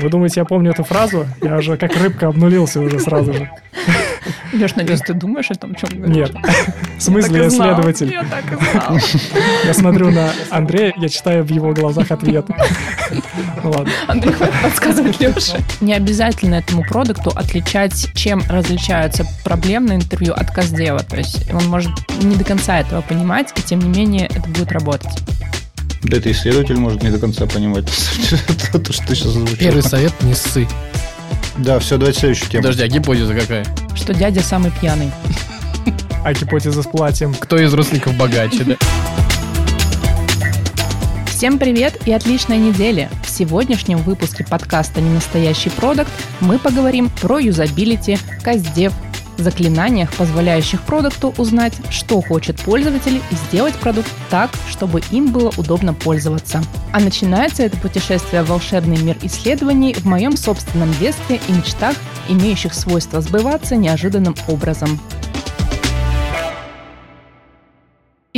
Вы думаете, я помню эту фразу? Я уже как рыбка обнулился уже сразу же. Леш, надеюсь, ты думаешь о том, чем говоришь? Нет. В смысле, я следователь. Я так и знал. Я смотрю на Андрея, я читаю в его глазах ответ. Ну ладно. Андрей, хватит подсказывать Леше. Не обязательно этому продукту отличать, чем различаются проблемные интервью от каздева. То есть он может не до конца этого понимать, и тем не менее это будет работать. Да это исследователь может не до конца понимать то, что ты сейчас озвучил. Первый совет – не ссы. Да, все, давайте следующую тему. Подожди, а гипотеза какая? Что дядя самый пьяный. А гипотеза с платьем. Кто из родственников богаче, да? Всем привет и отличной недели! В сегодняшнем выпуске подкаста «Ненастоящий продукт» мы поговорим про юзабилити, каздев, заклинаниях, позволяющих продукту узнать, что хочет пользователь и сделать продукт так, чтобы им было удобно пользоваться. А начинается это путешествие в волшебный мир исследований в моем собственном детстве и мечтах, имеющих свойство сбываться неожиданным образом.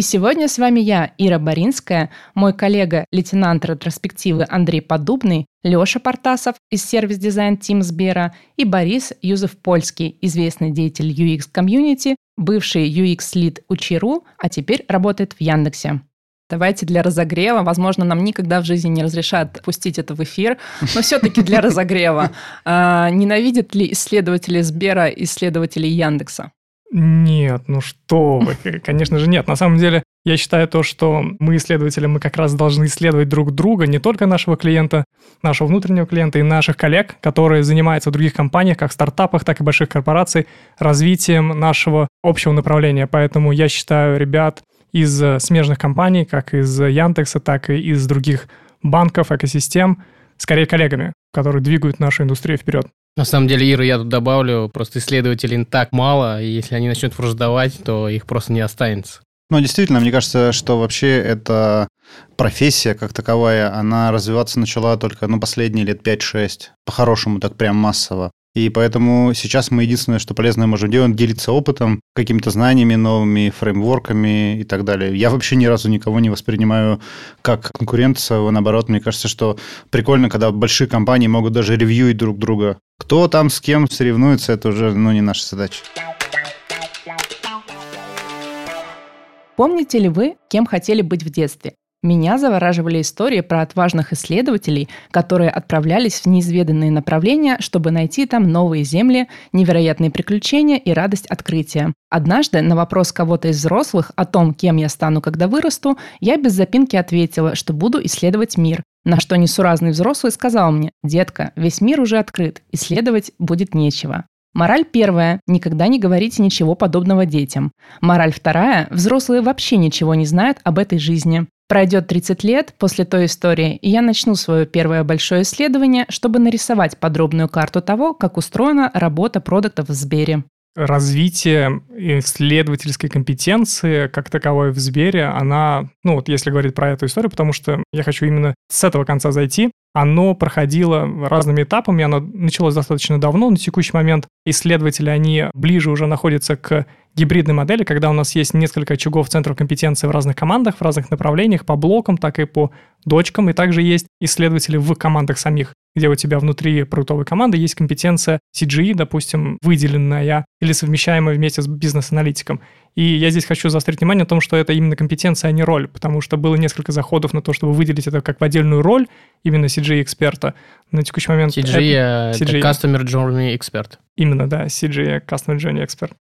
И сегодня с вами я, Ира Боринская, мой коллега, лейтенант ретроспективы Андрей Подубный, Леша Портасов из сервис-дизайн Team Сбера и Борис Юзеф-Польский, известный деятель UX-комьюнити, бывший UX-лид Учиру, а теперь работает в Яндексе. Давайте для разогрева. Возможно, нам никогда в жизни не разрешат пустить это в эфир, но все-таки для разогрева. А, ненавидят ли исследователи Сбера исследователи Яндекса? Нет, ну что вы, конечно же нет. На самом деле, я считаю то, что мы, исследователи, мы как раз должны исследовать друг друга, не только нашего клиента, нашего внутреннего клиента и наших коллег, которые занимаются в других компаниях, как стартапах, так и больших корпораций, развитием нашего общего направления. Поэтому я считаю ребят из смежных компаний, как из Яндекса, так и из других банков, экосистем, скорее коллегами, которые двигают нашу индустрию вперед. На самом деле, Ира, я тут добавлю, просто исследователей так мало, и если они начнут враждовать, то их просто не останется. Ну, действительно, мне кажется, что вообще эта профессия как таковая, она развиваться начала только, ну, последние лет 5-6. По-хорошему, так прям массово. И поэтому сейчас мы единственное, что полезное можем делать, делиться опытом, какими-то знаниями новыми, фреймворками и так далее. Я вообще ни разу никого не воспринимаю как конкуренцию. Наоборот, мне кажется, что прикольно, когда большие компании могут даже ревьюить друг друга. Кто там с кем соревнуется, это уже ну, не наша задача. Помните ли вы, кем хотели быть в детстве? Меня завораживали истории про отважных исследователей, которые отправлялись в неизведанные направления, чтобы найти там новые земли, невероятные приключения и радость открытия. Однажды на вопрос кого-то из взрослых о том, кем я стану, когда вырасту, я без запинки ответила, что буду исследовать мир. На что несуразный взрослый сказал мне, «Детка, весь мир уже открыт, исследовать будет нечего». Мораль первая – никогда не говорите ничего подобного детям. Мораль вторая – взрослые вообще ничего не знают об этой жизни. Пройдет 30 лет после той истории, и я начну свое первое большое исследование, чтобы нарисовать подробную карту того, как устроена работа продуктов в Сбере. Развитие исследовательской компетенции как таковой в Сбере, она, ну вот если говорить про эту историю, потому что я хочу именно с этого конца зайти, оно проходило разными этапами, оно началось достаточно давно, на текущий момент исследователи, они ближе уже находятся к гибридной модели, когда у нас есть несколько очагов центров компетенции в разных командах, в разных направлениях, по блокам, так и по дочкам, и также есть исследователи в командах самих, где у тебя внутри продуктовой команды есть компетенция CGE, допустим, выделенная или совмещаемая вместе с бизнес-аналитиком. И я здесь хочу заострить внимание на том, что это именно компетенция, а не роль, потому что было несколько заходов на то, чтобы выделить это как в отдельную роль именно CGE-эксперта. На текущий момент... CGE это, Customer Journey Expert. Именно, да, CGE, Customer Journey Expert.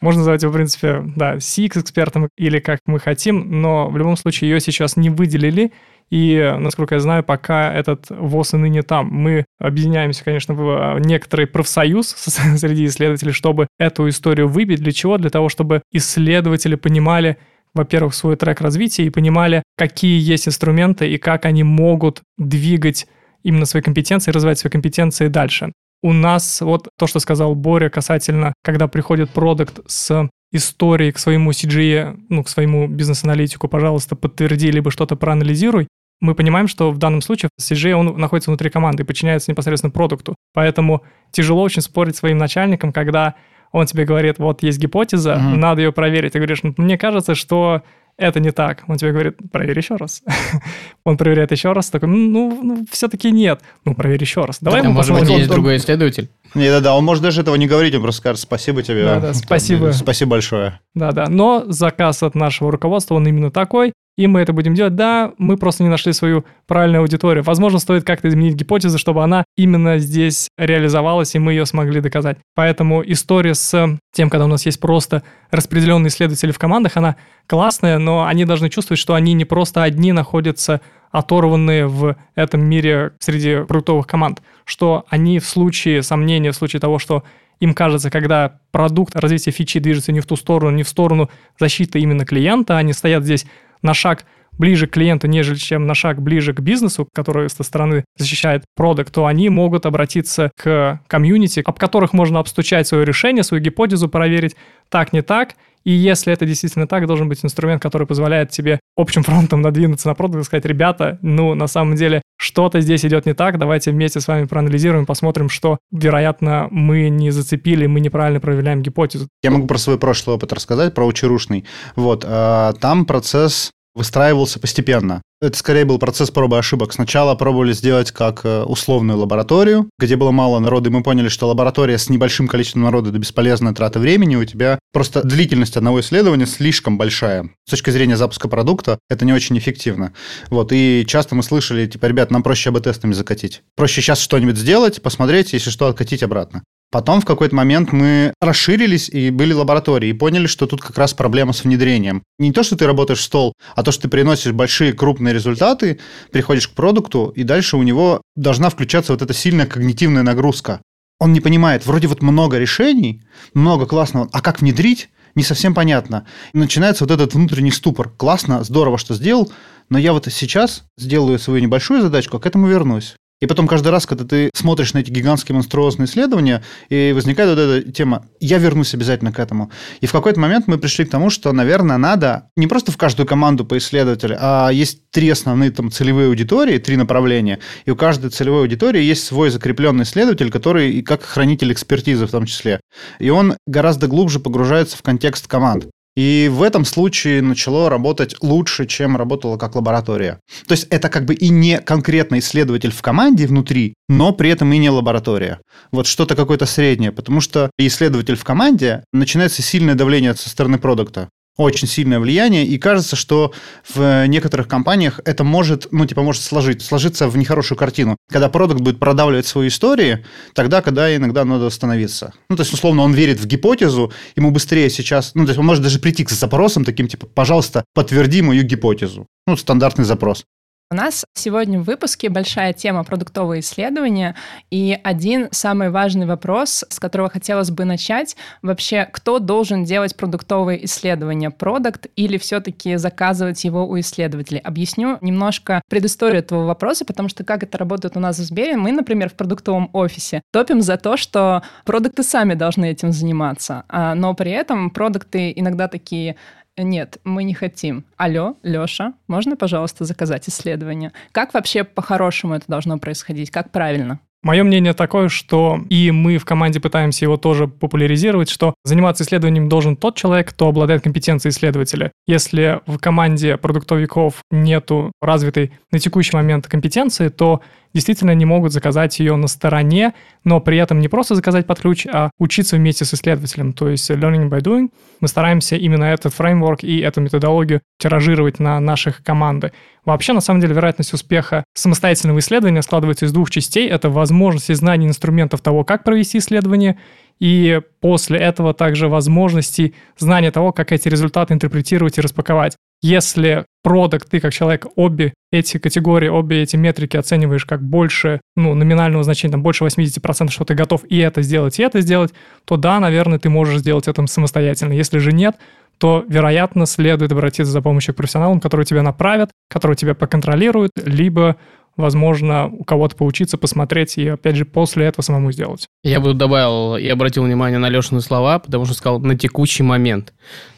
Можно называть его, в принципе, да, CX-экспертом или как мы хотим, но в любом случае ее сейчас не выделили, и, насколько я знаю, пока этот ВОЗ и ныне там. Мы объединяемся, конечно, в некоторый профсоюз среди исследователей, чтобы эту историю выбить. Для чего? Для того, чтобы исследователи понимали, во-первых, свой трек развития и понимали, какие есть инструменты и как они могут двигать именно свои компетенции, развивать свои компетенции дальше. У нас вот то, что сказал Боря касательно, когда приходит продукт с историей к своему CGE, ну, к своему бизнес-аналитику, пожалуйста, подтверди, либо что-то проанализируй, мы понимаем, что в данном случае CGE, он находится внутри команды и подчиняется непосредственно продукту. Поэтому тяжело очень спорить своим начальником, когда он тебе говорит, вот есть гипотеза, uh-huh. надо ее проверить. Ты говоришь, мне кажется, что это не так. Он тебе говорит, проверь еще раз. Он проверяет еще раз, такой, ну, ну все-таки нет. Ну, проверь еще раз. Давай да, мы может посмотрим. быть, есть другой исследователь. Не, да, да, он может даже этого не говорить, он просто скажет спасибо тебе. Да, да, спасибо. Спасибо большое. Да, да. Но заказ от нашего руководства, он именно такой и мы это будем делать. Да, мы просто не нашли свою правильную аудиторию. Возможно, стоит как-то изменить гипотезу, чтобы она именно здесь реализовалась, и мы ее смогли доказать. Поэтому история с тем, когда у нас есть просто распределенные исследователи в командах, она классная, но они должны чувствовать, что они не просто одни находятся оторванные в этом мире среди продуктовых команд, что они в случае сомнения, в случае того, что им кажется, когда продукт развития фичи движется не в ту сторону, не в сторону защиты именно клиента, они стоят здесь на шаг ближе к клиенту, нежели чем на шаг ближе к бизнесу, который со стороны защищает продукт, то они могут обратиться к комьюнити, об которых можно обстучать свое решение, свою гипотезу проверить так, не так. И если это действительно так, должен быть инструмент, который позволяет тебе общим фронтом надвинуться на продукт и сказать, ребята, ну, на самом деле, что-то здесь идет не так, давайте вместе с вами проанализируем, посмотрим, что, вероятно, мы не зацепили, мы неправильно проверяем гипотезу. Я могу про свой прошлый опыт рассказать, про учерушный. Вот, а, там процесс выстраивался постепенно. Это скорее был процесс пробы ошибок. Сначала пробовали сделать как э, условную лабораторию, где было мало народа, и мы поняли, что лаборатория с небольшим количеством народа – это бесполезная трата времени, у тебя просто длительность одного исследования слишком большая. С точки зрения запуска продукта это не очень эффективно. Вот, и часто мы слышали, типа, ребят, нам проще АБ-тестами закатить. Проще сейчас что-нибудь сделать, посмотреть, если что, откатить обратно. Потом в какой-то момент мы расширились и были лаборатории, и поняли, что тут как раз проблема с внедрением. Не то, что ты работаешь в стол, а то, что ты приносишь большие крупные результаты, приходишь к продукту, и дальше у него должна включаться вот эта сильная когнитивная нагрузка. Он не понимает, вроде вот много решений, много классного, а как внедрить, не совсем понятно. И начинается вот этот внутренний ступор. Классно, здорово, что сделал, но я вот сейчас сделаю свою небольшую задачку, а к этому вернусь. И потом каждый раз, когда ты смотришь на эти гигантские монструозные исследования, и возникает вот эта тема, я вернусь обязательно к этому. И в какой-то момент мы пришли к тому, что, наверное, надо не просто в каждую команду по исследователю, а есть три основные там целевые аудитории, три направления, и у каждой целевой аудитории есть свой закрепленный исследователь, который и как хранитель экспертизы в том числе. И он гораздо глубже погружается в контекст команд. И в этом случае начало работать лучше, чем работало как лаборатория. То есть это как бы и не конкретно исследователь в команде внутри, но при этом и не лаборатория. Вот что-то какое-то среднее, потому что исследователь в команде начинается сильное давление со стороны продукта очень сильное влияние, и кажется, что в некоторых компаниях это может, ну, типа, может сложить, сложиться в нехорошую картину. Когда продукт будет продавливать свои истории, тогда, когда иногда надо остановиться. Ну, то есть, условно, он верит в гипотезу, ему быстрее сейчас, ну, то есть, он может даже прийти к запросам таким, типа, пожалуйста, подтверди мою гипотезу. Ну, стандартный запрос. У нас сегодня в выпуске большая тема продуктовые исследования, и один самый важный вопрос, с которого хотелось бы начать, вообще, кто должен делать продуктовые исследования, продукт или все-таки заказывать его у исследователей? Объясню немножко предысторию этого вопроса, потому что как это работает у нас в Сбере, мы, например, в продуктовом офисе топим за то, что продукты сами должны этим заниматься, а, но при этом продукты иногда такие нет, мы не хотим. Алло, Лёша, можно, пожалуйста, заказать исследование? Как вообще по-хорошему это должно происходить? Как правильно? Мое мнение такое, что и мы в команде пытаемся его тоже популяризировать, что заниматься исследованием должен тот человек, кто обладает компетенцией исследователя. Если в команде продуктовиков нету развитой на текущий момент компетенции, то действительно не могут заказать ее на стороне, но при этом не просто заказать под ключ, а учиться вместе с исследователем, то есть learning by doing. Мы стараемся именно этот фреймворк и эту методологию тиражировать на наших команды. Вообще, на самом деле, вероятность успеха самостоятельного исследования складывается из двух частей. Это возможность и знание инструментов того, как провести исследование, и после этого также возможности знания того, как эти результаты интерпретировать и распаковать. Если продукт, ты как человек обе эти категории, обе эти метрики оцениваешь как больше, ну, номинального значения, там, больше 80%, что ты готов и это сделать, и это сделать, то да, наверное, ты можешь сделать это самостоятельно. Если же нет, то, вероятно, следует обратиться за помощью к профессионалам, которые тебя направят, которые тебя поконтролируют, либо возможно, у кого-то поучиться, посмотреть и, опять же, после этого самому сделать. Я бы добавил и обратил внимание на Лешины слова, потому что сказал «на текущий момент».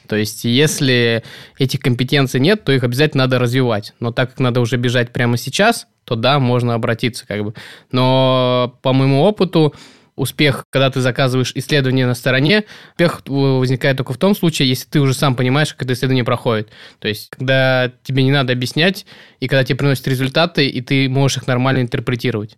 То есть, если этих компетенций нет, то их обязательно надо развивать. Но так как надо уже бежать прямо сейчас, то да, можно обратиться как бы. Но по моему опыту, успех, когда ты заказываешь исследование на стороне, успех возникает только в том случае, если ты уже сам понимаешь, как это исследование проходит. То есть, когда тебе не надо объяснять, и когда тебе приносят результаты, и ты можешь их нормально интерпретировать.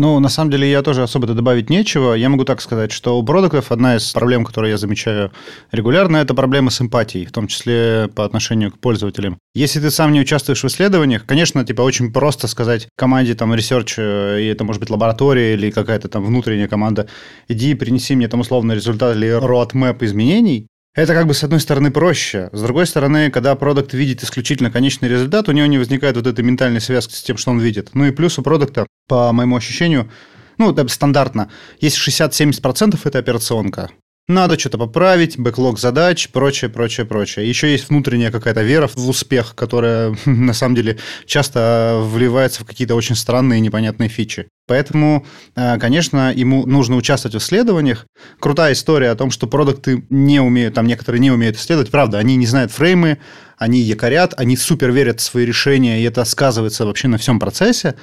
Ну, на самом деле, я тоже особо-то добавить нечего. Я могу так сказать, что у продуктов одна из проблем, которую я замечаю регулярно, это проблема с эмпатией, в том числе по отношению к пользователям. Если ты сам не участвуешь в исследованиях, конечно, типа очень просто сказать команде там research, э, и это может быть лаборатория или какая-то там внутренняя команда, иди принеси мне там условно результат или roadmap изменений, это как бы с одной стороны проще. С другой стороны, когда продукт видит исключительно конечный результат, у него не возникает вот этой ментальной связки с тем, что он видит. Ну и плюс у продукта, по моему ощущению, ну, это стандартно, есть 60-70% это операционка. Надо что-то поправить, бэклог задач, прочее, прочее, прочее. Еще есть внутренняя какая-то вера в успех, которая на самом деле часто вливается в какие-то очень странные и непонятные фичи. Поэтому, э, конечно, ему нужно участвовать в исследованиях. Крутая история о том, что продукты не умеют, там некоторые не умеют исследовать. Правда, они не знают фреймы, они якорят, они супер верят в свои решения, и это сказывается вообще на всем процессе.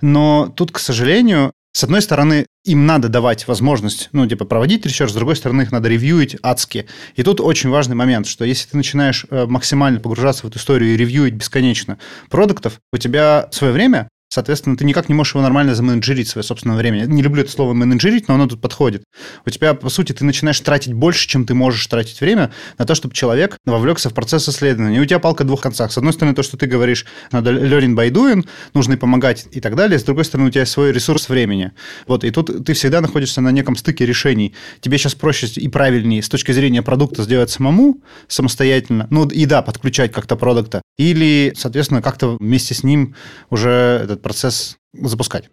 Но тут, к сожалению, с одной стороны, им надо давать возможность, ну, типа, проводить research, с другой стороны, их надо ревьюить адски. И тут очень важный момент, что если ты начинаешь э, максимально погружаться в эту историю и ревьюить бесконечно продуктов, у тебя свое время Соответственно, ты никак не можешь его нормально заменеджерить свое собственное время. Не люблю это слово менеджерить, но оно тут подходит. У тебя, по сути, ты начинаешь тратить больше, чем ты можешь тратить время на то, чтобы человек вовлекся в процесс исследования. И у тебя палка двух концах. С одной стороны, то, что ты говоришь, надо learning by doing, нужно и помогать и так далее. С другой стороны, у тебя свой ресурс времени. Вот, и тут ты всегда находишься на неком стыке решений. Тебе сейчас проще и правильнее с точки зрения продукта сделать самому, самостоятельно. Ну, и да, подключать как-то продакта. Или, соответственно, как-то вместе с ним уже этот процесс запускать.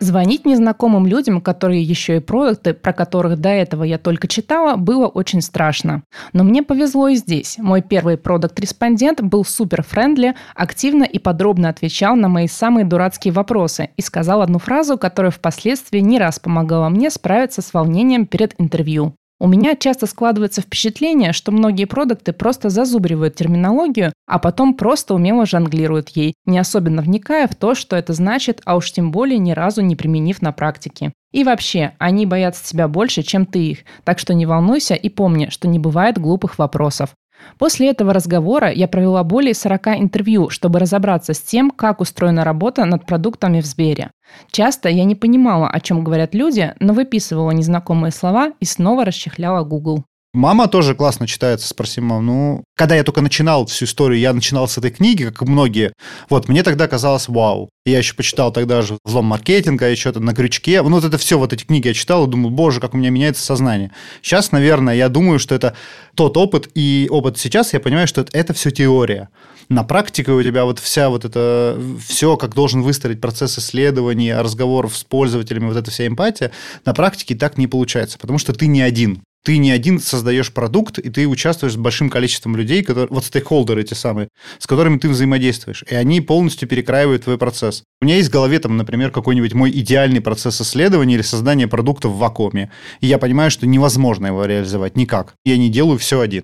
Звонить незнакомым людям, которые еще и продакты, про которых до этого я только читала, было очень страшно. Но мне повезло и здесь. Мой первый продакт-респондент был супер friendly, активно и подробно отвечал на мои самые дурацкие вопросы и сказал одну фразу, которая впоследствии не раз помогала мне справиться с волнением перед интервью. У меня часто складывается впечатление, что многие продукты просто зазубривают терминологию, а потом просто умело жонглируют ей, не особенно вникая в то, что это значит, а уж тем более ни разу не применив на практике. И вообще, они боятся тебя больше, чем ты их, так что не волнуйся и помни, что не бывает глупых вопросов. После этого разговора я провела более 40 интервью, чтобы разобраться с тем, как устроена работа над продуктами в Сбере. Часто я не понимала, о чем говорят люди, но выписывала незнакомые слова и снова расчехляла Google. Мама тоже классно читается, спроси мам. Ну, когда я только начинал всю историю, я начинал с этой книги, как и многие. Вот, мне тогда казалось, вау. Я еще почитал тогда же «Взлом маркетинга», еще то на крючке. Ну, вот это все, вот эти книги я читал и думаю, боже, как у меня меняется сознание. Сейчас, наверное, я думаю, что это тот опыт, и опыт сейчас, я понимаю, что это, это все теория. На практике у тебя вот вся вот это, все, как должен выстроить процесс исследований, разговоров с пользователями, вот эта вся эмпатия, на практике так не получается, потому что ты не один ты не один создаешь продукт, и ты участвуешь с большим количеством людей, которые, вот стейкхолдеры эти самые, с которыми ты взаимодействуешь, и они полностью перекраивают твой процесс. У меня есть в голове, там, например, какой-нибудь мой идеальный процесс исследования или создания продукта в вакууме, и я понимаю, что невозможно его реализовать никак. Я не делаю все один.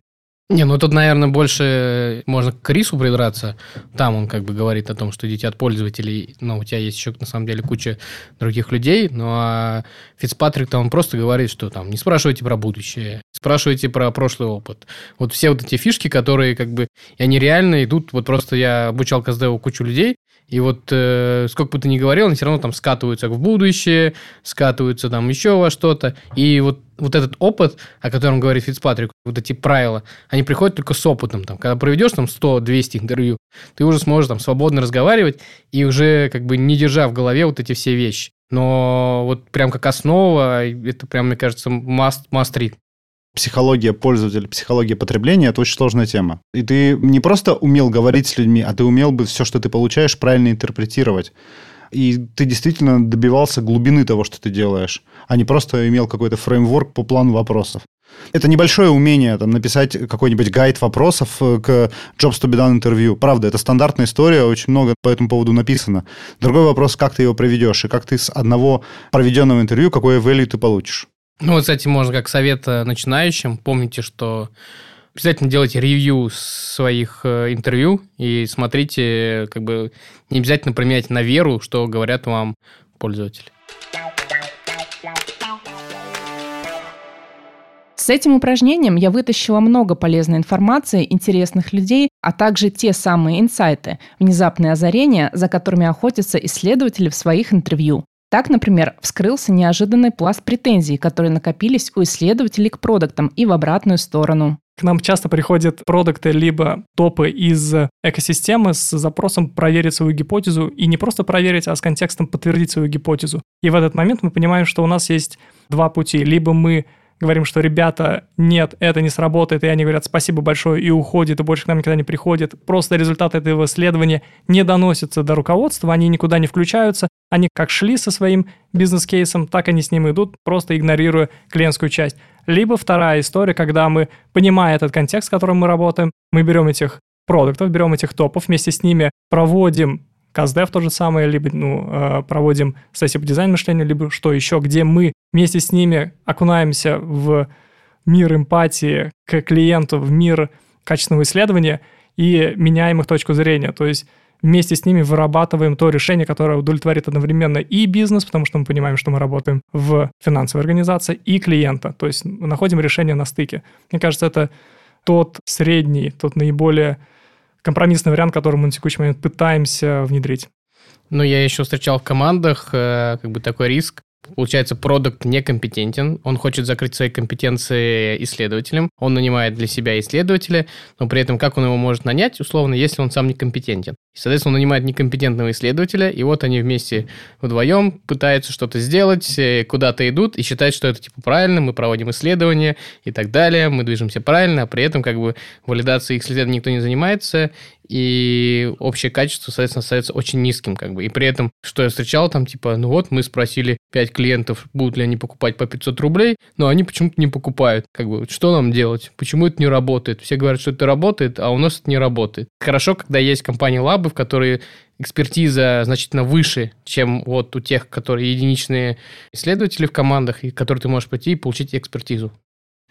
Не, ну тут, наверное, больше можно к Крису придраться. Там он как бы говорит о том, что идите от пользователей, но у тебя есть еще на самом деле куча других людей. Ну а Фицпатрик-то он просто говорит, что там не спрашивайте про будущее, спрашивайте про прошлый опыт. Вот все вот эти фишки, которые как бы, и они реально идут, вот просто я обучал Каздеву кучу людей, и вот э, сколько бы ты ни говорил, они все равно там скатываются в будущее, скатываются там еще во что-то. И вот, вот этот опыт, о котором говорит Фицпатрик, вот эти правила, они приходят только с опытом. Там, когда проведешь там 100-200 интервью, ты уже сможешь там свободно разговаривать и уже как бы не держа в голове вот эти все вещи. Но вот прям как основа, это прям, мне кажется, must, must read психология пользователя, психология потребления – это очень сложная тема. И ты не просто умел говорить с людьми, а ты умел бы все, что ты получаешь, правильно интерпретировать. И ты действительно добивался глубины того, что ты делаешь, а не просто имел какой-то фреймворк по плану вопросов. Это небольшое умение там, написать какой-нибудь гайд вопросов э, к Jobs to be done интервью. Правда, это стандартная история, очень много по этому поводу написано. Другой вопрос, как ты его проведешь, и как ты с одного проведенного интервью, какое value ты получишь. Ну, вот, кстати, можно как совет э, начинающим. Помните, что Обязательно делайте ревью своих э, интервью и смотрите, как бы не обязательно применять на веру, что говорят вам пользователи. С этим упражнением я вытащила много полезной информации, интересных людей, а также те самые инсайты, внезапные озарения, за которыми охотятся исследователи в своих интервью. Так, например, вскрылся неожиданный пласт претензий, которые накопились у исследователей к продуктам и в обратную сторону. К нам часто приходят продукты либо топы из экосистемы с запросом проверить свою гипотезу и не просто проверить, а с контекстом подтвердить свою гипотезу. И в этот момент мы понимаем, что у нас есть два пути. Либо мы говорим, что ребята, нет, это не сработает, и они говорят спасибо большое и уходят, и больше к нам никогда не приходят. Просто результаты этого исследования не доносятся до руководства, они никуда не включаются, они как шли со своим бизнес-кейсом, так они с ним идут, просто игнорируя клиентскую часть. Либо вторая история, когда мы, понимая этот контекст, в котором мы работаем, мы берем этих продуктов, берем этих топов, вместе с ними проводим CastDev то же самое, либо ну, э, проводим сессии по дизайн мышлению, либо что еще, где мы вместе с ними окунаемся в мир эмпатии к клиенту, в мир качественного исследования и меняем их точку зрения. То есть вместе с ними вырабатываем то решение, которое удовлетворит одновременно и бизнес, потому что мы понимаем, что мы работаем в финансовой организации, и клиента. То есть находим решение на стыке. Мне кажется, это тот средний, тот наиболее компромиссный вариант, который мы на текущий момент пытаемся внедрить. Ну, я еще встречал в командах э, как бы такой риск, Получается, продукт некомпетентен, он хочет закрыть свои компетенции исследователям, он нанимает для себя исследователя, но при этом как он его может нанять, условно, если он сам некомпетентен. И, соответственно, он нанимает некомпетентного исследователя, и вот они вместе вдвоем пытаются что-то сделать, э, куда-то идут и считают, что это типа правильно, мы проводим исследования и так далее, мы движемся правильно, а при этом как бы валидацией их исследований никто не занимается, и общее качество, соответственно, остается очень низким, как бы. И при этом, что я встречал, там, типа, ну вот, мы спросили 5 клиентов, будут ли они покупать по 500 рублей, но они почему-то не покупают. Как бы, что нам делать? Почему это не работает? Все говорят, что это работает, а у нас это не работает. Хорошо, когда есть компании лабы, в которые экспертиза значительно выше, чем вот у тех, которые единичные исследователи в командах, и которые ты можешь пойти и получить экспертизу.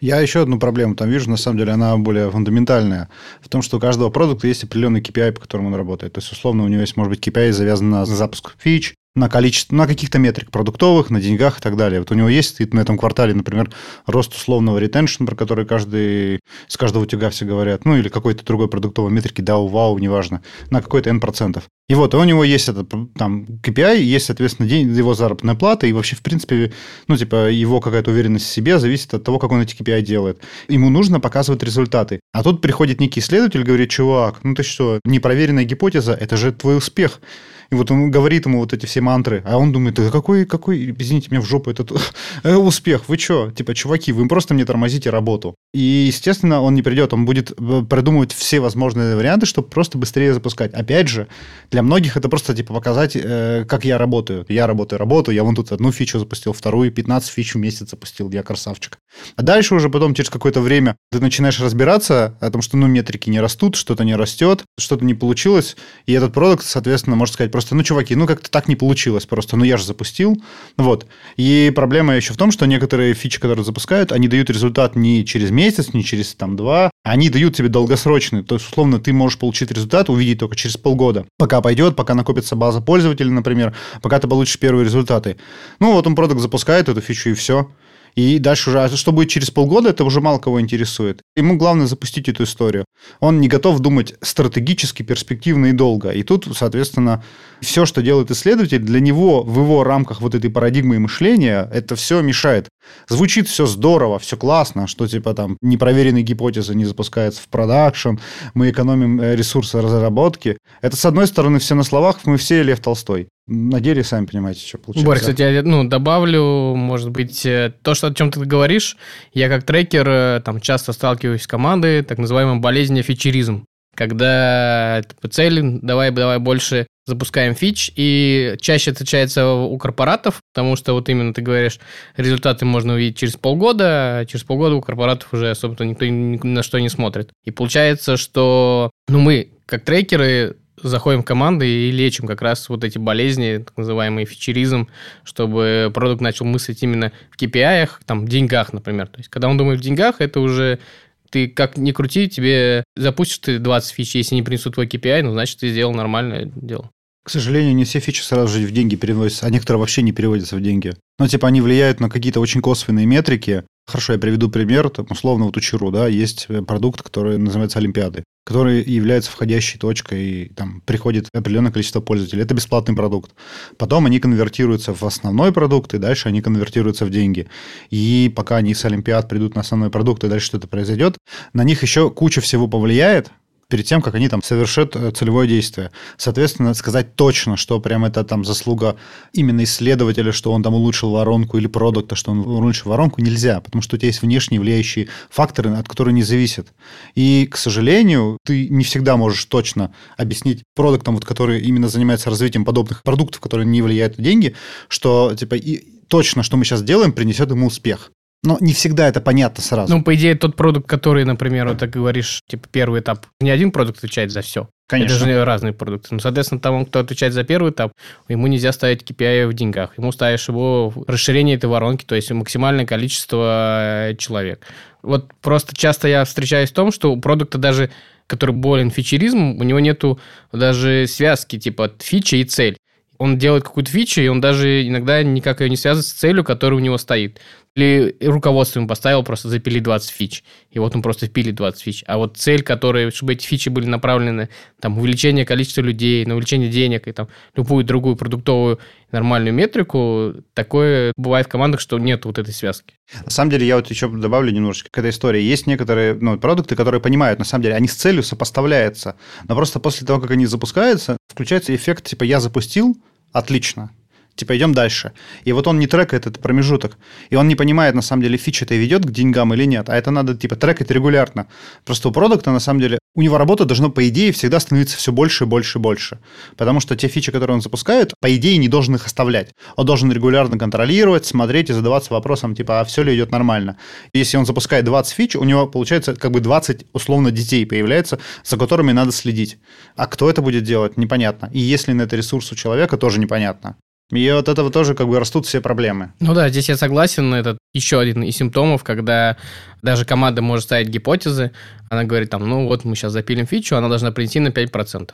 Я еще одну проблему там вижу, на самом деле она более фундаментальная, в том, что у каждого продукта есть определенный KPI, по которому он работает. То есть, условно, у него есть, может быть, KPI завязан на запуск фич, на количество, на каких-то метрик продуктовых, на деньгах и так далее. Вот у него есть на этом квартале, например, рост условного ретеншн, про который каждый, с каждого утюга все говорят, ну или какой-то другой продуктовой метрики, DAO, вау, неважно, на какой-то N процентов. И вот, и у него есть этот там KPI, есть, соответственно, день, его заработная плата, и вообще, в принципе, ну, типа, его какая-то уверенность в себе зависит от того, как он эти KPI делает. Ему нужно показывать результаты. А тут приходит некий исследователь, говорит, чувак, ну ты что, непроверенная гипотеза, это же твой успех. И вот он говорит ему вот эти все мантры, а он думает, да какой, какой, извините меня в жопу, этот э, успех, вы что? Типа, чуваки, вы просто мне тормозите работу. И, естественно, он не придет, он будет э, продумывать все возможные варианты, чтобы просто быстрее запускать. Опять же, для многих это просто, типа, показать, э, как я работаю. Я работаю, работаю, я вон тут одну фичу запустил, вторую, 15 фич в месяц запустил, я красавчик. А дальше уже потом, через какое-то время, ты начинаешь разбираться о том, что, ну, метрики не растут, что-то не растет, что-то не получилось, и этот продукт, соответственно, можно сказать просто, ну, чуваки, ну, как-то так не получилось просто, ну, я же запустил, вот. И проблема еще в том, что некоторые фичи, которые запускают, они дают результат не через месяц, не через, там, два, они дают тебе долгосрочный, то есть, условно, ты можешь получить результат, увидеть только через полгода, пока пойдет, пока накопится база пользователей, например, пока ты получишь первые результаты. Ну, вот он продукт запускает эту фичу, и все. И дальше уже, а что будет через полгода, это уже мало кого интересует. Ему главное запустить эту историю. Он не готов думать стратегически, перспективно и долго. И тут, соответственно, все, что делает исследователь, для него в его рамках вот этой парадигмы мышления, это все мешает. Звучит все здорово, все классно, что типа там непроверенные гипотезы не запускаются в продакшн, мы экономим э, ресурсы разработки. Это, с одной стороны, все на словах, мы все Лев Толстой. На деле, сами понимаете, что получается. Борь, кстати, я ну, добавлю, может быть, э, то, что, о чем ты говоришь. Я как трекер э, там часто сталкиваюсь с командой, так называемой болезнью фичеризм. Когда типа, цель, давай, давай больше запускаем фич, и чаще отличается у корпоратов, потому что вот именно ты говоришь, результаты можно увидеть через полгода, а через полгода у корпоратов уже особо никто ни на что не смотрит. И получается, что ну, мы, как трекеры, заходим в команды и лечим как раз вот эти болезни, так называемый фичеризм, чтобы продукт начал мыслить именно в KPI, там, деньгах, например. То есть, когда он думает в деньгах, это уже Ты как ни крути, тебе запустишь ты 20 фич, если не принесут твой KPI, ну, значит, ты сделал нормальное дело. К сожалению, не все фичи сразу же в деньги переносятся, а некоторые вообще не переводятся в деньги. Ну, типа, они влияют на какие-то очень косвенные метрики. Хорошо, я приведу пример. Там, условно, вот у Чиру, да, есть э, продукт, который называется Олимпиады, который является входящей точкой, и там приходит определенное количество пользователей. Это бесплатный продукт. Потом они конвертируются в основной продукт, и дальше они конвертируются в деньги. И пока они с Олимпиад придут на основной продукт, и дальше что-то произойдет, на них еще куча всего повлияет, перед тем, как они там совершат э, целевое действие. Соответственно, сказать точно, что прям это там заслуга именно исследователя, что он там улучшил воронку или продукта, что он улучшил воронку, нельзя, потому что у тебя есть внешние влияющие факторы, от которых не зависят. И, к сожалению, ты не всегда можешь точно объяснить продуктам, вот, которые именно занимаются развитием подобных продуктов, которые не влияют на деньги, что типа и точно, что мы сейчас делаем, принесет ему успех. Но не всегда это понятно сразу. Ну, по идее, тот продукт, который, например, вот так говоришь, типа первый этап, не один продукт отвечает за все. Конечно. Это же разные продукты. Ну, соответственно, тому, кто отвечает за первый этап, ему нельзя ставить KPI в деньгах. Ему ставишь его расширение этой воронки, то есть максимальное количество э, человек. Вот просто часто я встречаюсь в том, что у продукта даже который болен фичеризмом, у него нету даже связки типа фича и цель он делает какую-то фичу, и он даже иногда никак ее не связывает с целью, которая у него стоит. Или руководство ему поставило просто запилить 20 фич, и вот он просто впилит 20 фич. А вот цель, которая, чтобы эти фичи были направлены там, увеличение количества людей, на увеличение денег и там любую другую продуктовую нормальную метрику, такое бывает в командах, что нет вот этой связки. На самом деле, я вот еще добавлю немножечко к этой истории. Есть некоторые ну, продукты, которые понимают, на самом деле, они с целью сопоставляются, но просто после того, как они запускаются, включается эффект, типа, я запустил, отлично, типа идем дальше. И вот он не трекает этот промежуток. И он не понимает, на самом деле, фича это ведет к деньгам или нет. А это надо, типа, трекать регулярно. Просто у продукта, на самом деле, у него работа должно, по идее, всегда становиться все больше и больше и больше. Потому что те фичи, которые он запускает, по идее, не должен их оставлять. Он должен регулярно контролировать, смотреть и задаваться вопросом, типа, а все ли идет нормально. Если он запускает 20 фич, у него, получается, как бы 20, условно, детей появляется, за которыми надо следить. А кто это будет делать, непонятно. И если на это ресурс у человека, тоже непонятно. И от этого тоже как бы растут все проблемы. Ну да, здесь я согласен. Это еще один из симптомов, когда даже команда может ставить гипотезы. Она говорит там, ну вот мы сейчас запилим фичу, она должна принести на 5%.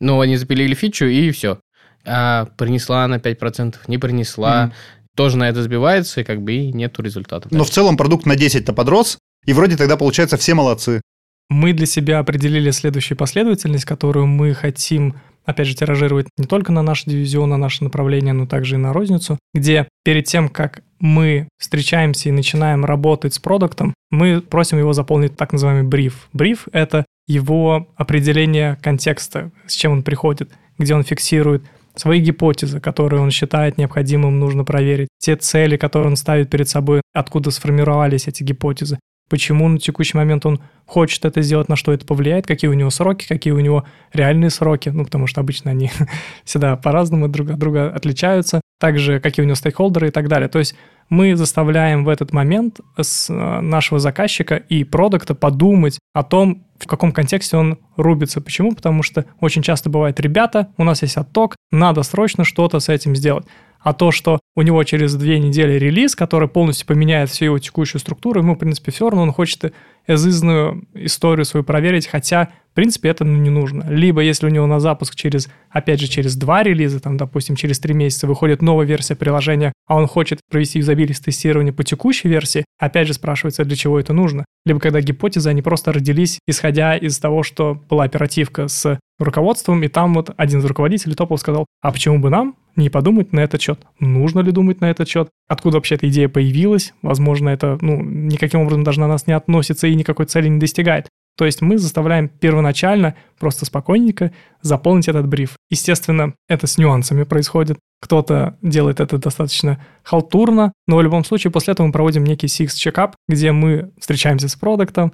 Ну, они запилили фичу, и все. А принесла на 5%, не принесла. Mm-hmm. Тоже на это сбивается, и как бы и нету результатов. Но в целом продукт на 10-то подрос, и вроде тогда получается все молодцы. Мы для себя определили следующую последовательность, которую мы хотим опять же, тиражировать не только на наш дивизион, на наше направление, но также и на розницу, где перед тем, как мы встречаемся и начинаем работать с продуктом, мы просим его заполнить так называемый бриф. Бриф — это его определение контекста, с чем он приходит, где он фиксирует свои гипотезы, которые он считает необходимым, нужно проверить, те цели, которые он ставит перед собой, откуда сформировались эти гипотезы, почему на текущий момент он хочет это сделать, на что это повлияет, какие у него сроки, какие у него реальные сроки, ну, потому что обычно они всегда по-разному друг от друга отличаются, также какие у него стейкхолдеры и так далее. То есть мы заставляем в этот момент э, нашего заказчика и продукта подумать о том, в каком контексте он рубится. Почему? Потому что очень часто бывает, ребята, у нас есть отток, надо срочно что-то с этим сделать. А то, что у него через две недели релиз, который полностью поменяет всю его текущую структуру, ему, в принципе, все равно, он хочет эзизную историю свою проверить, хотя, в принципе, это ну, не нужно. Либо, если у него на запуск через, опять же, через два релиза, там, допустим, через три месяца выходит новая версия приложения, а он хочет провести юзабилити тестирование по текущей версии, опять же спрашивается, для чего это нужно. Либо когда гипотезы, они просто родились, исходя из того, что была оперативка с руководством, и там вот один из руководителей топов сказал, а почему бы нам не подумать на этот счет? Нужно ли думать на этот счет? Откуда вообще эта идея появилась? Возможно, это ну, никаким образом даже на нас не относится и никакой цели не достигает. То есть мы заставляем первоначально просто спокойненько заполнить этот бриф. Естественно, это с нюансами происходит. Кто-то делает это достаточно халтурно, но в любом случае после этого мы проводим некий six чекап, где мы встречаемся с продуктом,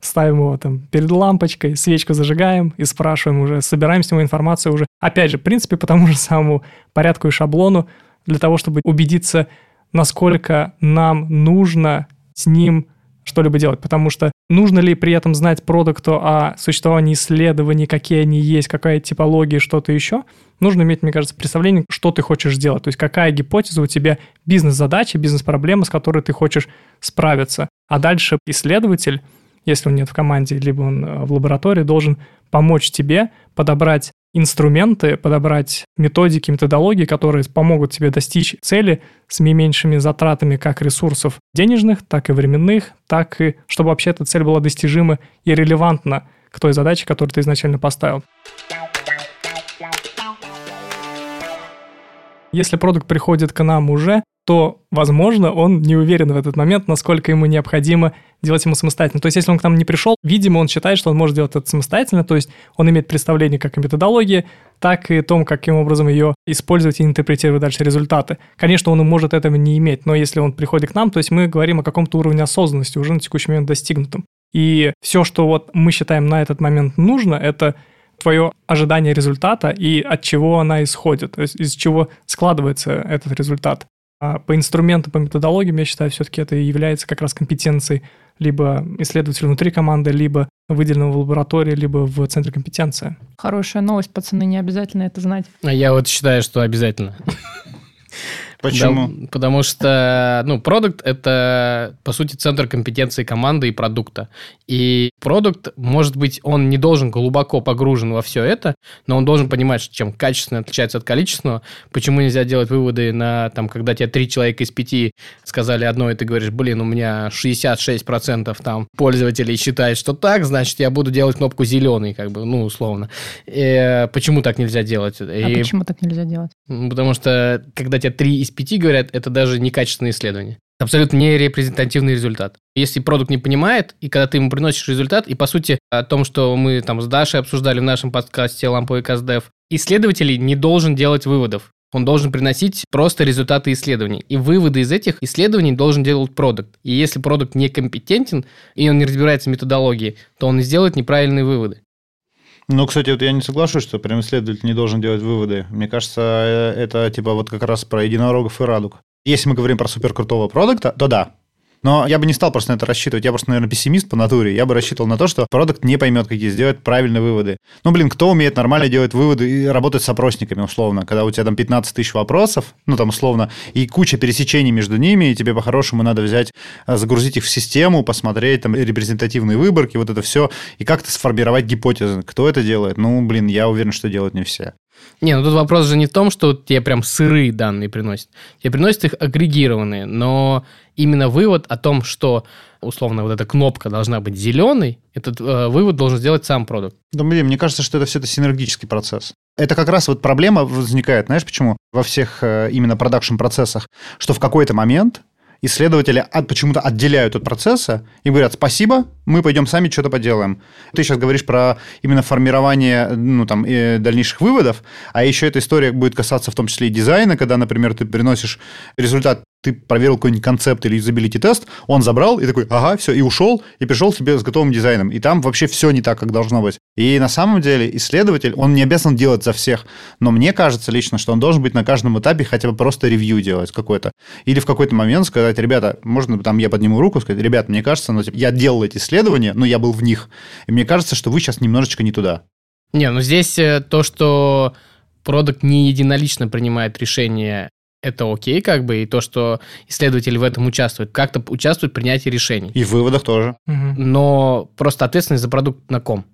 ставим его там перед лампочкой, свечку зажигаем и спрашиваем уже, собираем с него информацию уже, опять же, в принципе, по тому же самому порядку и шаблону, для того, чтобы убедиться, насколько нам нужно с ним что-либо делать, потому что нужно ли при этом знать продукту о существовании исследований, какие они есть, какая типология, что-то еще, нужно иметь, мне кажется, представление, что ты хочешь сделать, то есть какая гипотеза у тебя бизнес-задача, бизнес-проблема, с которой ты хочешь справиться. А дальше исследователь если он нет в команде, либо он э, в лаборатории, должен помочь тебе подобрать инструменты, подобрать методики, методологии, которые помогут тебе достичь цели с меньшими затратами как ресурсов денежных, так и временных, так и чтобы вообще эта цель была достижима и релевантна к той задаче, которую ты изначально поставил. Если продукт приходит к нам уже, то, возможно, он не уверен в этот момент, насколько ему необходимо делать ему самостоятельно. То есть, если он к нам не пришел, видимо, он считает, что он может делать это самостоятельно, то есть он имеет представление как о методологии, так и о том, каким образом ее использовать и интерпретировать дальше результаты. Конечно, он может этого не иметь, но если он приходит к нам, то есть мы говорим о каком-то уровне осознанности уже на текущий момент достигнутом. И все, что вот мы считаем на этот момент нужно, это твое ожидание результата и от чего она исходит, то есть из чего складывается этот результат. А по инструменту, по методологиям, я считаю, все-таки это и является как раз компетенцией либо исследователя внутри команды, либо выделенного в лаборатории, либо в центре компетенции. Хорошая новость, пацаны, не обязательно это знать. А я вот считаю, что обязательно. Почему? Да, потому что, ну, продукт – это, по сути, центр компетенции команды и продукта. И продукт, может быть, он не должен глубоко погружен во все это, но он должен понимать, чем качественно отличается от количественного. Почему нельзя делать выводы на, там, когда тебе три человека из пяти сказали одно, и ты говоришь, блин, у меня 66% там пользователей считает, что так, значит, я буду делать кнопку зеленый, как бы, ну, условно. И, э, почему так нельзя делать? А и, почему так нельзя делать? Потому что, когда тебе три из пяти говорят, это даже некачественное исследование. Абсолютно не репрезентативный результат. Если продукт не понимает, и когда ты ему приносишь результат, и по сути о том, что мы там с Дашей обсуждали в нашем подкасте «Ламповый КСДФ», исследователь не должен делать выводов. Он должен приносить просто результаты исследований. И выводы из этих исследований должен делать продукт. И если продукт некомпетентен, и он не разбирается в методологии, то он сделает неправильные выводы. Ну, кстати, вот я не соглашусь, что прям исследователь не должен делать выводы. Мне кажется, э, это типа вот как раз про единорогов и радуг. Если мы говорим про суперкрутого продукта, то да, но я бы не стал просто на это рассчитывать. Я просто, наверное, пессимист по натуре. Я бы рассчитывал на то, что продукт не поймет, какие сделать правильные выводы. Ну, блин, кто умеет нормально делать выводы и работать с опросниками, условно, когда у тебя там 15 тысяч вопросов, ну, там, условно, и куча пересечений между ними, и тебе по-хорошему надо взять, а, загрузить их в систему, посмотреть там репрезентативные выборки, вот это все, и как-то сформировать гипотезы. Кто это делает? Ну, блин, я уверен, что делают не все. Не, ну тут вопрос же не в том, что тебе прям сырые данные приносят. Тебе приносят их агрегированные, но именно вывод о том, что условно вот эта кнопка должна быть зеленой, этот э, вывод должен сделать сам продукт. Да, блин, мне кажется, что это все это синергический процесс. Это как раз вот проблема возникает, знаешь почему? Во всех э, именно продакшн-процессах, что в какой-то момент исследователи от, почему-то отделяют от процесса и говорят, спасибо, мы пойдем сами что-то поделаем. Ты сейчас говоришь про именно формирование ну, там, и дальнейших выводов, а еще эта история будет касаться в том числе и дизайна, когда, например, ты приносишь результат ты проверил какой-нибудь концепт или юзабилити тест, он забрал и такой, ага, все, и ушел, и пришел себе с готовым дизайном. И там вообще все не так, как должно быть. И на самом деле исследователь, он не обязан делать за всех, но мне кажется лично, что он должен быть на каждом этапе хотя бы просто ревью делать какой-то. Или в какой-то момент сказать, ребята, можно там я подниму руку, сказать, ребята, мне кажется, ну, типа, я делал эти исследования, но я был в них. И мне кажется, что вы сейчас немножечко не туда. Не, ну здесь э, то, что продукт не единолично принимает решение это окей, как бы, и то, что исследователи в этом участвуют, как-то участвуют в принятии решений. И в выводах тоже. Но просто ответственность за продукт на ком?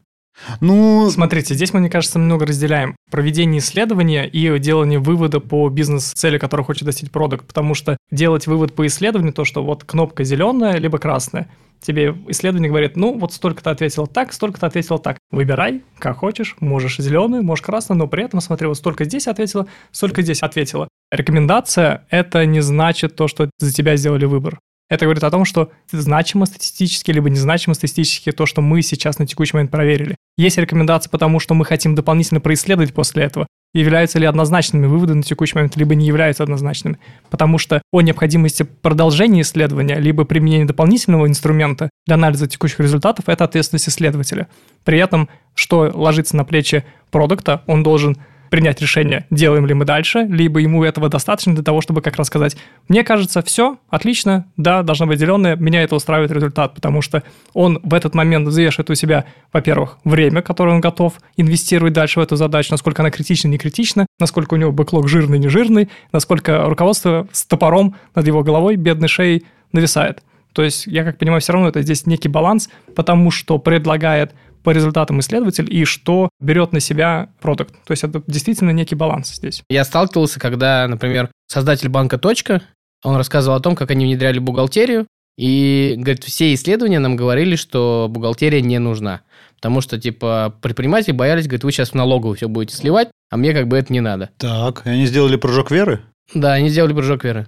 Ну, смотрите, здесь мы, мне кажется, много разделяем проведение исследования и делание вывода по бизнес-цели, которую хочет достичь продукт, потому что делать вывод по исследованию, то, что вот кнопка зеленая, либо красная, тебе исследование говорит, ну, вот столько-то ответил так, столько-то ответил так. Выбирай, как хочешь, можешь зеленую, можешь красную, но при этом, смотри, вот столько здесь ответила, столько здесь ответила. Рекомендация – это не значит то, что за тебя сделали выбор. Это говорит о том, что значимо статистически, либо незначимо статистически то, что мы сейчас на текущий момент проверили. Есть рекомендации потому, что мы хотим дополнительно происследовать после этого. Являются ли однозначными выводы на текущий момент, либо не являются однозначными. Потому что о необходимости продолжения исследования, либо применения дополнительного инструмента для анализа текущих результатов – это ответственность исследователя. При этом, что ложится на плечи продукта, он должен принять решение, делаем ли мы дальше, либо ему этого достаточно для того, чтобы как раз сказать, мне кажется, все, отлично, да, должна быть зеленая, меня это устраивает результат, потому что он в этот момент взвешивает у себя, во-первых, время, которое он готов инвестировать дальше в эту задачу, насколько она критична, не критична, насколько у него бэклог жирный, не жирный, насколько руководство с топором над его головой, бедной шеей, нависает. То есть, я как понимаю, все равно это здесь некий баланс, потому что предлагает по результатам исследователь и что берет на себя продукт. То есть это действительно некий баланс здесь. Я сталкивался, когда, например, создатель банка «Точка», он рассказывал о том, как они внедряли бухгалтерию, и, говорит, все исследования нам говорили, что бухгалтерия не нужна. Потому что, типа, предприниматели боялись, говорит, вы сейчас в налоговую все будете сливать, а мне как бы это не надо. Так, и они сделали прыжок веры? Да, они сделали прыжок веры.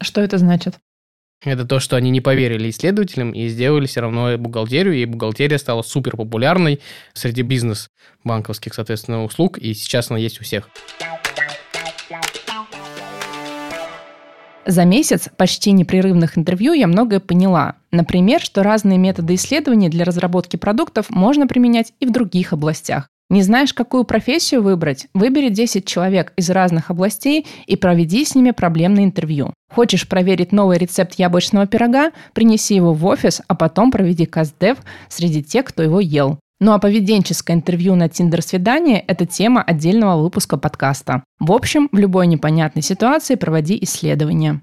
Что это значит? Это то, что они не поверили исследователям и сделали все равно бухгалтерию, и бухгалтерия стала супер популярной среди бизнес-банковских, соответственно, услуг, и сейчас она есть у всех. За месяц почти непрерывных интервью я многое поняла. Например, что разные методы исследований для разработки продуктов можно применять и в других областях. Не знаешь, какую профессию выбрать? Выбери 10 человек из разных областей и проведи с ними проблемное интервью. Хочешь проверить новый рецепт яблочного пирога? Принеси его в офис, а потом проведи каст-дев среди тех, кто его ел. Ну а поведенческое интервью на Тиндер-свидание – это тема отдельного выпуска подкаста. В общем, в любой непонятной ситуации проводи исследование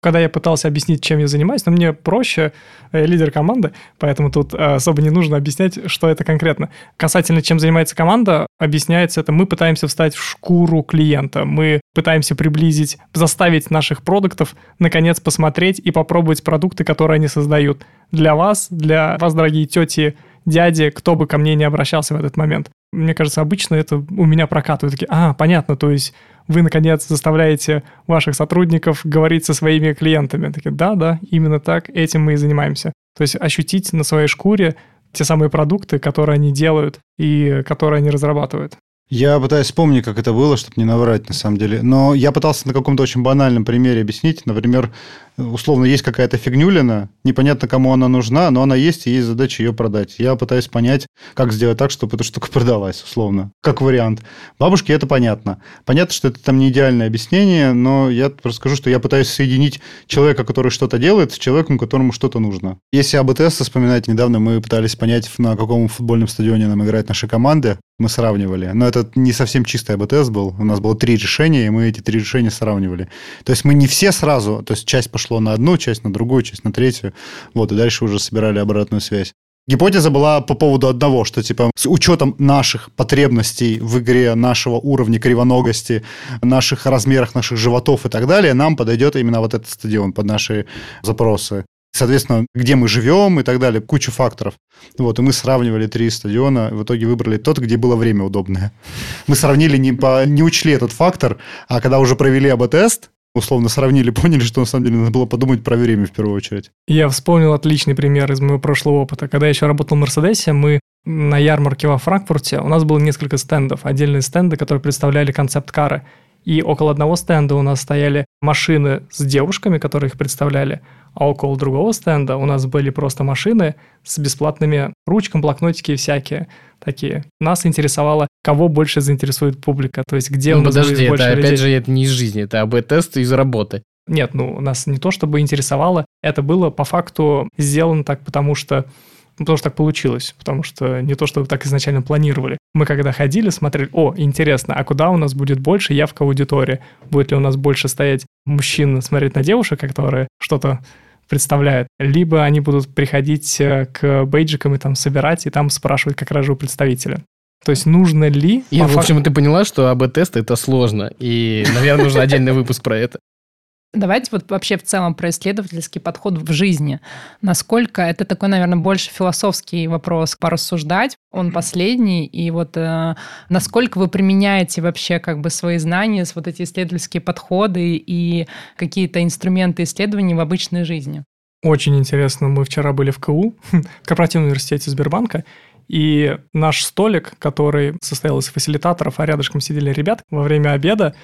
когда я пытался объяснить, чем я занимаюсь, но мне проще, я лидер команды, поэтому тут э, особо не нужно объяснять, что это конкретно. Касательно, чем занимается команда, объясняется это, мы пытаемся встать в шкуру клиента, мы пытаемся приблизить, заставить наших продуктов, наконец, посмотреть и попробовать продукты, которые они создают. Для вас, для вас, дорогие тети, дяди, кто бы ко мне не обращался в этот момент. Мне кажется, обычно это у меня прокатывают. Такие, а, понятно, то есть вы, наконец, заставляете ваших сотрудников говорить со своими клиентами. Такие, да, да, именно так, этим мы и занимаемся. То есть ощутить на своей шкуре те самые продукты, которые они делают и которые они разрабатывают. Я пытаюсь вспомнить, как это было, чтобы не наврать, на самом деле. Но я пытался на каком-то очень банальном примере объяснить. Например, условно, есть какая-то фигнюлина, непонятно, кому она нужна, но она есть, и есть задача ее продать. Я пытаюсь понять, как сделать так, чтобы эта штука продалась, условно, как вариант. Бабушке это понятно. Понятно, что это там не идеальное объяснение, но я просто скажу, что я пытаюсь соединить человека, который что-то делает, с человеком, которому что-то нужно. Если АБТС вспоминать, недавно мы пытались понять, на каком футбольном стадионе нам играть наши команды, мы сравнивали. Но это не совсем чистый АБТС был. У нас было три решения, и мы эти три решения сравнивали. То есть мы не все сразу, то есть часть пошла шло на одну часть, на другую часть, на третью. Вот, и дальше уже собирали обратную связь. Гипотеза была по поводу одного, что типа с учетом наших потребностей в игре, нашего уровня кривоногости, наших размерах наших животов и так далее, нам подойдет именно вот этот стадион под наши запросы. Соответственно, где мы живем и так далее, куча факторов. Вот, и мы сравнивали три стадиона, в итоге выбрали тот, где было время удобное. Мы сравнили, не, по, не учли этот фактор, а когда уже провели АБ-тест, условно сравнили, поняли, что на самом деле надо было подумать про время в первую очередь. Я вспомнил отличный пример из моего прошлого опыта. Когда я еще работал в Мерседесе, мы на ярмарке во Франкфурте, у нас было несколько стендов, отдельные стенды, которые представляли концепт кары. И около одного стенда у нас стояли машины с девушками, которые их представляли, а около другого стенда у нас были просто машины с бесплатными ручками, блокнотики и всякие такие. Нас интересовало, кого больше заинтересует публика, то есть где ну, у нас подожди, будет больше это, людей. опять же, это не из жизни, это АБ-тест из работы. Нет, ну, нас не то чтобы интересовало, это было по факту сделано так, потому что ну, потому что так получилось, потому что не то, что так изначально планировали. Мы когда ходили, смотрели, о, интересно, а куда у нас будет больше явка аудитории? Будет ли у нас больше стоять мужчин смотреть на девушек, которые что-то представляют, либо они будут приходить э, к бейджикам и там собирать, и там спрашивать как раз же у представителя. То есть нужно ли... И, в общем, ты поняла, что АБ-тест это сложно, и, наверное, нужен отдельный выпуск про это. Давайте вот вообще в целом про исследовательский подход в жизни. Насколько это такой, наверное, больше философский вопрос порассуждать. Он последний. И вот э, насколько вы применяете вообще как бы свои знания, вот эти исследовательские подходы и какие-то инструменты исследований в обычной жизни? Очень интересно. Мы вчера были в КУ, в корпоративном университете Сбербанка, и наш столик, который состоял из фасилитаторов, а рядышком сидели ребят, во время обеда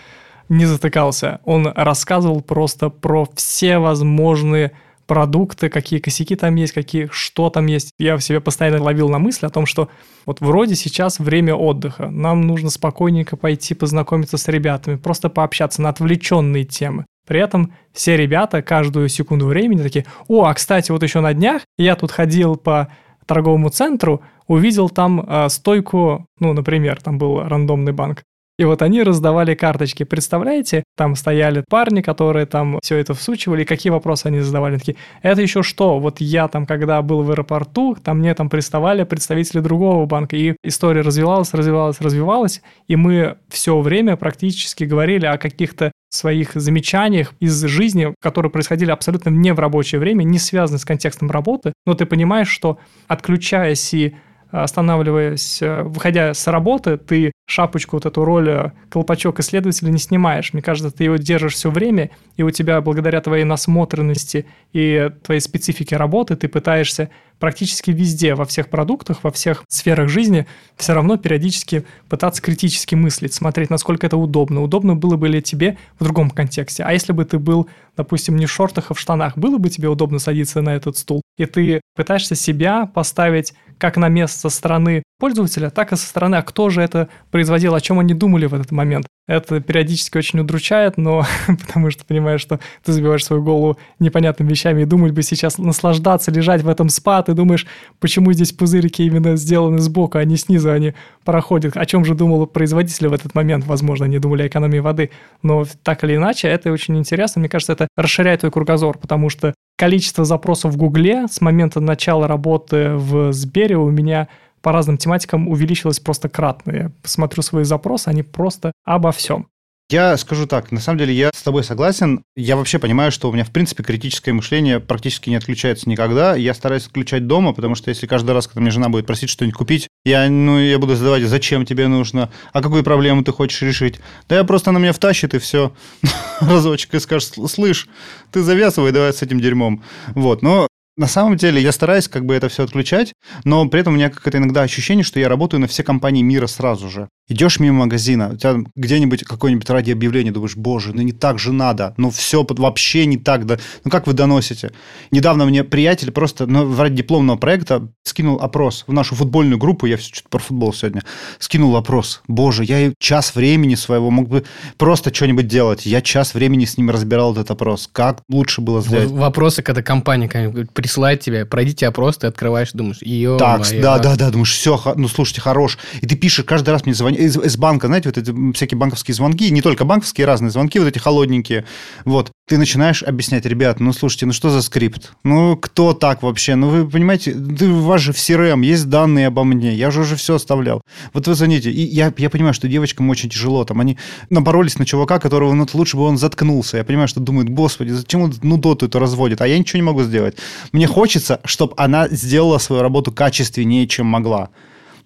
не затыкался. Он рассказывал просто про все возможные продукты, какие косяки там есть, какие, что там есть. Я в себе постоянно ловил на мысли о том, что вот вроде сейчас время отдыха, нам нужно спокойненько пойти познакомиться с ребятами, просто пообщаться на отвлеченные темы. При этом все ребята каждую секунду времени такие, о, а кстати, вот еще на днях я тут ходил по торговому центру, увидел там э, стойку, ну, например, там был рандомный банк, И вот они раздавали карточки. Представляете, там стояли парни, которые там все это всучивали, и какие вопросы они задавали. Такие, это еще что? Вот я там, когда был в аэропорту, там мне там приставали представители другого банка, и история развивалась, развивалась, развивалась, и мы все время практически говорили о каких-то своих замечаниях из жизни, которые происходили абсолютно не в рабочее время, не связаны с контекстом работы, но ты понимаешь, что отключаясь и останавливаясь, э, выходя с работы, ты шапочку, вот эту роль э, колпачок исследователя не снимаешь. Мне кажется, ты его держишь все время, и у тебя благодаря твоей насмотренности и твоей специфике работы ты пытаешься практически везде, во всех продуктах, во всех сферах жизни все равно периодически пытаться критически мыслить, смотреть, насколько это удобно. Удобно было бы ли тебе в другом контексте. А если бы ты был, допустим, не в шортах, а в штанах, было бы тебе удобно садиться на этот стул? И ты пытаешься себя поставить как на место со стороны пользователя, так и со стороны, а кто же это производил, о чем они думали в этот момент. Это периодически очень удручает, но потому что понимаешь, что ты забиваешь свою голову непонятными вещами и думать бы сейчас наслаждаться, лежать в этом спа, ты думаешь, почему здесь пузырики именно сделаны сбоку, а не снизу, они проходят. О чем же думал производитель в этот момент? Возможно, они думали о экономии воды. Но так или иначе, это очень интересно. Мне кажется, это расширяет твой кругозор, потому что количество запросов в Гугле с момента начала работы в Сбере у меня по разным тематикам увеличилось просто кратно. Я посмотрю свои запросы, они просто обо всем. Я скажу так, на самом деле я с тобой согласен. Я вообще понимаю, что у меня, в принципе, критическое мышление практически не отключается никогда. Я стараюсь отключать дома, потому что если каждый раз, когда мне жена будет просить что-нибудь купить, я, ну, я буду задавать, зачем тебе нужно, а какую проблему ты хочешь решить. Да я просто на меня втащит и все. Разочек и скажешь, слышь, ты завязывай давай с этим дерьмом. Вот, но на самом деле я стараюсь как бы это все отключать, но при этом у меня какое-то иногда ощущение, что я работаю на все компании мира сразу же. Идешь мимо магазина, у тебя где-нибудь какое-нибудь радиообъявление, думаешь, боже, ну не так же надо, ну все вообще не так, да, ну как вы доносите? Недавно мне приятель просто ну, ради дипломного проекта скинул опрос в нашу футбольную группу, я все что-то про футбол сегодня, скинул опрос, боже, я час времени своего мог бы просто что-нибудь делать, я час времени с ним разбирал этот опрос, как лучше было сделать? Вопросы, когда компания присылает тебе, пройдите опрос, ты открываешь, думаешь, ее Так, да, да, да, думаешь, все, ну слушайте, хорош, и ты пишешь, каждый раз мне звонят, из, из банка, знаете, вот эти всякие банковские звонки, не только банковские, разные звонки, вот эти холодненькие. Вот. Ты начинаешь объяснять, ребят, ну слушайте, ну что за скрипт? Ну кто так вообще? Ну вы понимаете, ты, у вас же в CRM есть данные обо мне, я же уже все оставлял. Вот вы звоните, и я, я понимаю, что девочкам очень тяжело, там они напоролись на чувака, которого ну, лучше бы он заткнулся. Я понимаю, что думают, господи, зачем он ну доту это разводит, а я ничего не могу сделать. Мне хочется, чтобы она сделала свою работу качественнее, чем могла.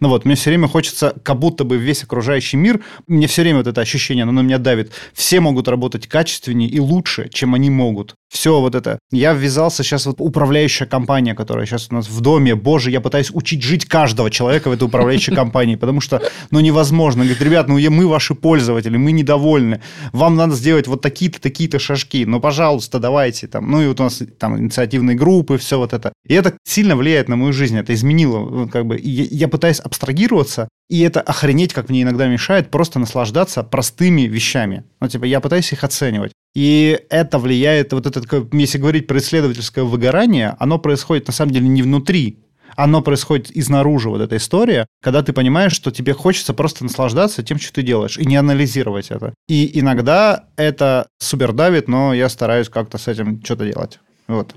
Ну вот, мне все время хочется, как будто бы весь окружающий мир, мне все время вот это ощущение, оно на меня давит. Все могут работать качественнее и лучше, чем они могут все вот это. Я ввязался сейчас вот управляющая компания, которая сейчас у нас в доме. Боже, я пытаюсь учить жить каждого человека в этой управляющей компании, потому что, ну, невозможно. Говорит, ребят, ну, мы ваши пользователи, мы недовольны. Вам надо сделать вот такие-то, такие-то шажки. Ну, пожалуйста, давайте там. Ну, и вот у нас там инициативные группы, все вот это. И это сильно влияет на мою жизнь. Это изменило, как бы. Я, пытаюсь абстрагироваться, и это охренеть, как мне иногда мешает, просто наслаждаться простыми вещами. Ну, типа, я пытаюсь их оценивать. И это влияет, вот это, если говорить про исследовательское выгорание, оно происходит на самом деле не внутри, оно происходит изнаружи, вот эта история, когда ты понимаешь, что тебе хочется просто наслаждаться тем, что ты делаешь, и не анализировать это. И иногда это супер давит, но я стараюсь как-то с этим что-то делать. Вот.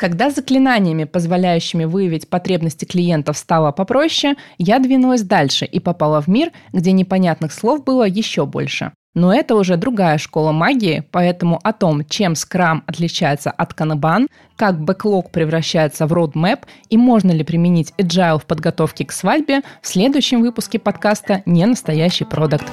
Когда заклинаниями, позволяющими выявить потребности клиентов, стало попроще, я двинулась дальше и попала в мир, где непонятных слов было еще больше. Но это уже другая школа магии, поэтому о том, чем Scrum отличается от Kanban, как бэклог превращается в roadmap и можно ли применить agile в подготовке к свадьбе, в следующем выпуске подкаста «Не настоящий продукт».